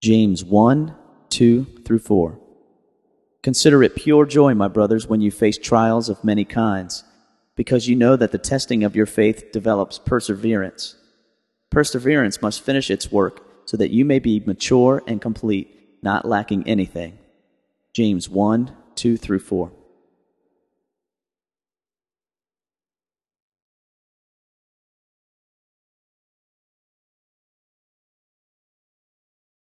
James 1 2 through 4. Consider it pure joy, my brothers, when you face trials of many kinds, because you know that the testing of your faith develops perseverance. Perseverance must finish its work so that you may be mature and complete, not lacking anything. James 1 2 through 4.